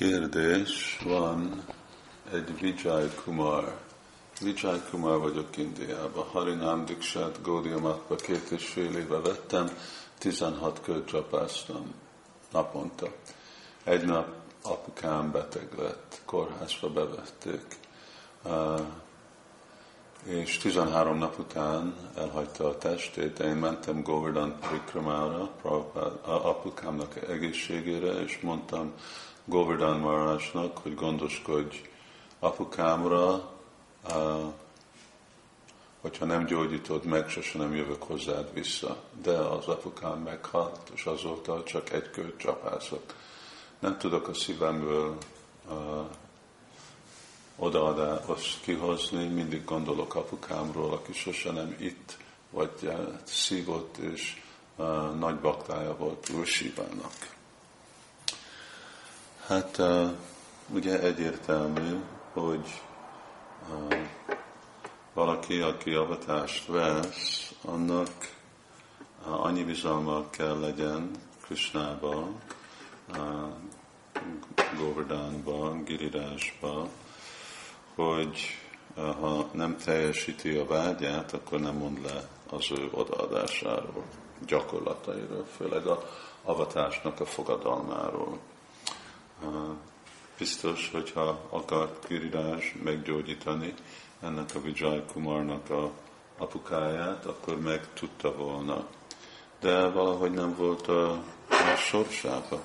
Kérdés, van egy Vijay Kumar. Vijay Kumar vagyok Indiában. Harinám Diksát Gaudiya Matba két és fél éve vettem, 16 kört csapáztam naponta. Egy nap apukám beteg lett, kórházba bevették, és 13 nap után elhagyta a testét, én mentem Govardhan Prikramára, apukámnak egészségére, és mondtam, Govardhan Marásnak, hogy gondoskodj apukámra, hogyha nem gyógyítod meg, sose nem jövök hozzád vissza. De az apukám meghalt, és azóta csak egy kört csapázott. Nem tudok a szívemből uh, odaadást kihozni, mindig gondolok apukámról, aki sose nem itt, vagy uh, szívott, és uh, nagy baktája volt Úr Hát ugye egyértelmű, hogy valaki, aki avatást vesz, annak annyi bizalma kell legyen Krisnába, uh, Govardhanba, Girirásba, hogy ha nem teljesíti a vágyát, akkor nem mond le az ő odaadásáról, gyakorlatairól, főleg a avatásnak a fogadalmáról biztos, hogyha akart Girirás meggyógyítani ennek a Vijay Kumarnak a apukáját, akkor meg tudta volna. De valahogy nem volt a, a sorsába.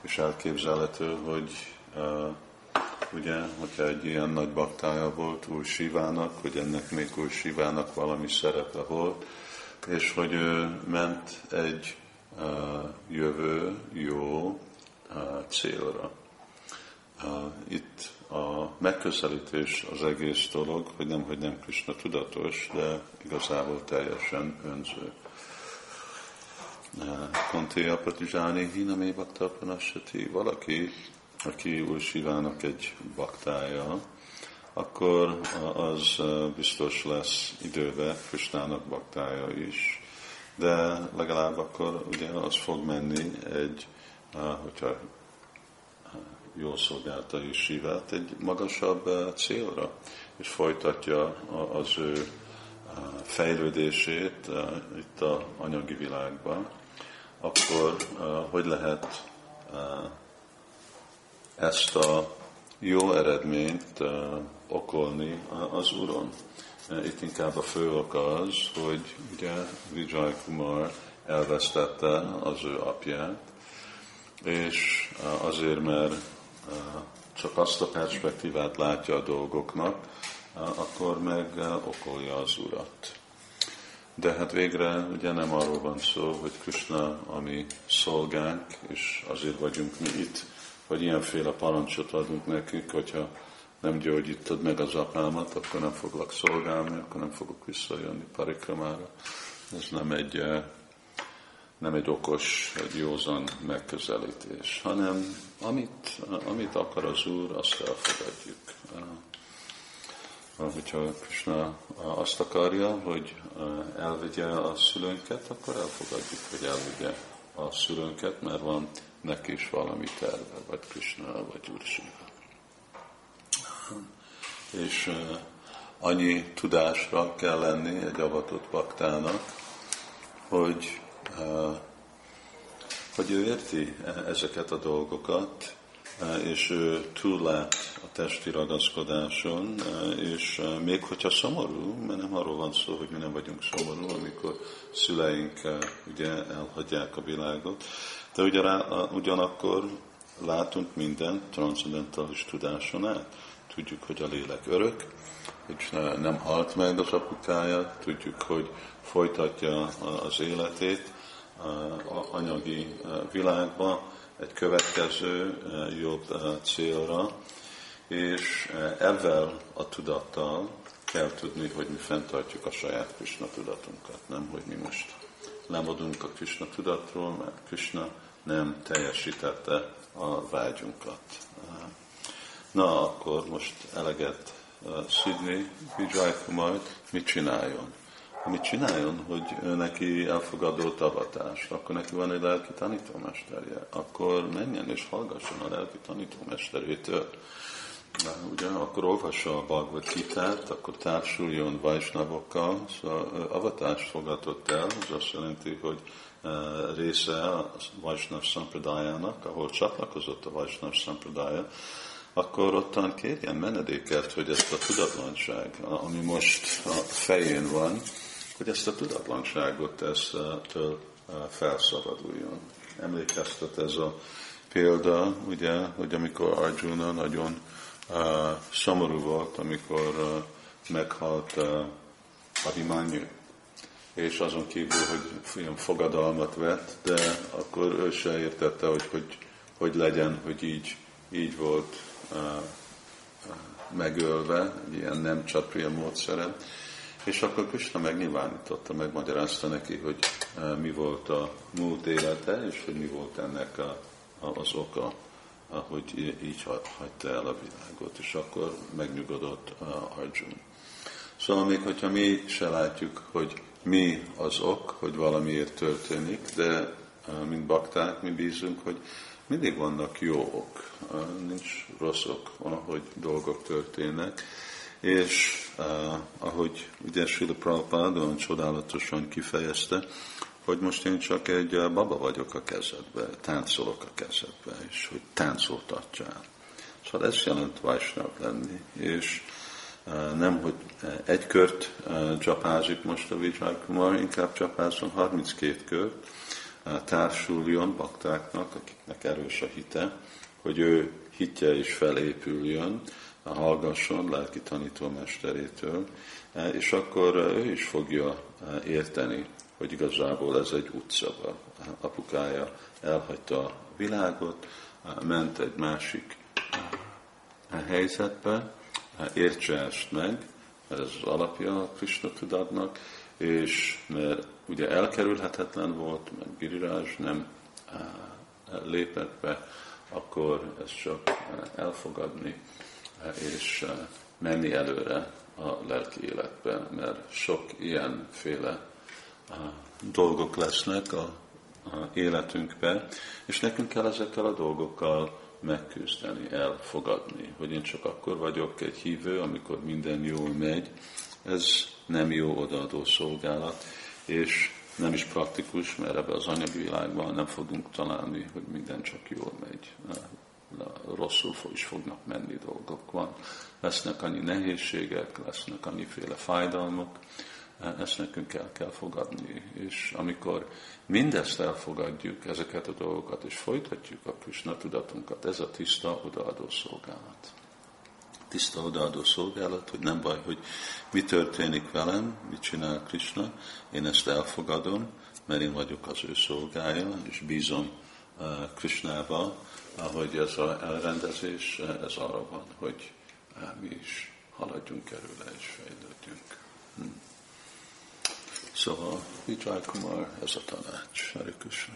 És elképzelhető, hogy uh, ugye, hogyha egy ilyen nagy baktája volt Úr Sivának, hogy ennek még Úr Sivának valami szerepe volt, és hogy ő ment egy uh, jövő jó célra. Itt a megközelítés az egész dolog, hogy nem, hogy nem Krishna tudatos, de igazából teljesen önző. Kontéja Patizsáni Hinamé Bakta Panasati, valaki, aki Úr Sivának egy baktája, akkor az biztos lesz időbe Krishnának baktája is, de legalább akkor ugye az fog menni egy hogyha jól szolgálta is Sivát egy magasabb célra, és folytatja az ő fejlődését itt a anyagi világban, akkor hogy lehet ezt a jó eredményt okolni az Uron? Itt inkább a fő ok az, hogy ugye Vijay Kumar elvesztette az ő apját, és azért, mert csak azt a perspektívát látja a dolgoknak, akkor meg okolja az Urat. De hát végre ugye nem arról van szó, hogy Krishna a mi szolgánk, és azért vagyunk mi itt, hogy ilyenféle parancsot adunk nekünk, hogyha nem gyógyítod meg az apámat, akkor nem foglak szolgálni, akkor nem fogok visszajönni parikramára. Ez nem egy nem egy okos, egy józan megközelítés, hanem amit, amit akar az Úr, azt elfogadjuk. Hogyha Krishna azt akarja, hogy elvegye a szülőnket, akkor elfogadjuk, hogy elvegye a szülőnket, mert van neki is valami terve, vagy Krishna, vagy Úr. És annyi tudásra kell lenni egy avatott baktának, hogy hogy ő érti ezeket a dolgokat, és ő túllát a testi ragaszkodáson, és még hogyha szomorú, mert nem arról van szó, hogy mi nem vagyunk szomorú, amikor szüleink ugye elhagyják a világot, de ugyanakkor látunk mindent transzendentális tudáson át. Tudjuk, hogy a lélek örök, hogy nem halt meg az apukája, tudjuk, hogy folytatja az életét, anyagi világba, egy következő jobb célra, és ezzel a tudattal kell tudni, hogy mi fenntartjuk a saját Krishna tudatunkat, nem hogy mi most lemodunk a Krishna tudatról, mert Krishna nem teljesítette a vágyunkat. Na, akkor most eleget Sydney Vijay Kumar mit csináljon? Mit csináljon, hogy neki elfogadott avatást, akkor neki van egy lelki tanítómesterje, akkor menjen és hallgasson a lelki tanítómesterétől. Ugye, akkor olvassa a Bhagavad Gita-t, akkor társuljon Vajsnavokkal, szóval avatást fogadott el, az azt jelenti, hogy része a Vajsnav Sampradájának, ahol csatlakozott a Vajsnav Sampradája, akkor ottan kérjen menedéket, hogy ezt a tudatlanság, ami most a fején van, hogy ezt a tudatlanságot eztől felszabaduljon. Emlékeztet ez a példa, ugye, hogy amikor Arjuna nagyon uh, szomorú volt, amikor uh, meghalt uh, Abhimanyu, és azon kívül, hogy olyan fogadalmat vett, de akkor ő se értette, hogy hogy, hogy legyen, hogy így, így volt uh, megölve, ilyen nem csatria módszeren. És akkor Krishna megnyilvánította, megmagyarázta neki, hogy uh, mi volt a múlt élete, és hogy mi volt ennek a, az oka, hogy így hagyta el a világot, és akkor megnyugodott uh, Arjun. Szóval még hogyha mi se látjuk, hogy mi az ok, hogy valamiért történik, de mint bakták, mi bízunk, hogy mindig vannak jó ok, nincs rossz ok, van, hogy dolgok történnek, és uh, ahogy ugye Srila Prabhupád olyan csodálatosan kifejezte, hogy most én csak egy baba vagyok a kezedbe, táncolok a kezedbe, és hogy táncoltatjál. Szóval ez jelent Vajsnav lenni, és nem, hogy egy kört csapázik most a Vijay Kumar, inkább csapázzon 32 kört, társuljon baktáknak, akiknek erős a hite, hogy ő hitje is felépüljön, hallgasson lelki tanítómesterétől, és akkor ő is fogja érteni, hogy igazából ez egy utca. Apukája elhagyta a világot, ment egy másik helyzetbe, értse ezt meg, mert ez az alapja a Krishna tudatnak, és mert ugye elkerülhetetlen volt, mert Giriraj nem lépett be, akkor ezt csak elfogadni, és menni előre a lelki életbe, mert sok ilyenféle dolgok lesznek a, a életünkbe, és nekünk kell ezekkel a dolgokkal megküzdeni, elfogadni, hogy én csak akkor vagyok egy hívő, amikor minden jól megy. Ez nem jó odaadó szolgálat, és nem is praktikus, mert ebbe az anyagi világban nem fogunk találni, hogy minden csak jól megy. Rosszul is fognak menni dolgok van. Lesznek annyi nehézségek, lesznek annyiféle fájdalmak, ezt nekünk el kell fogadni. És amikor mindezt elfogadjuk, ezeket a dolgokat, és folytatjuk a Krishna tudatunkat, ez a tiszta odaadó szolgálat. Tiszta odaadó szolgálat, hogy nem baj, hogy mi történik velem, mit csinál Krishna, én ezt elfogadom, mert én vagyok az ő szolgája, és bízom uh, Krishnába, ahogy ez a elrendezés, uh, ez arra van, hogy uh, mi is haladjunk erőle és fejlődjünk. Hm. Szóval Vijay Kumar, ez a tanács. Hare Krishna.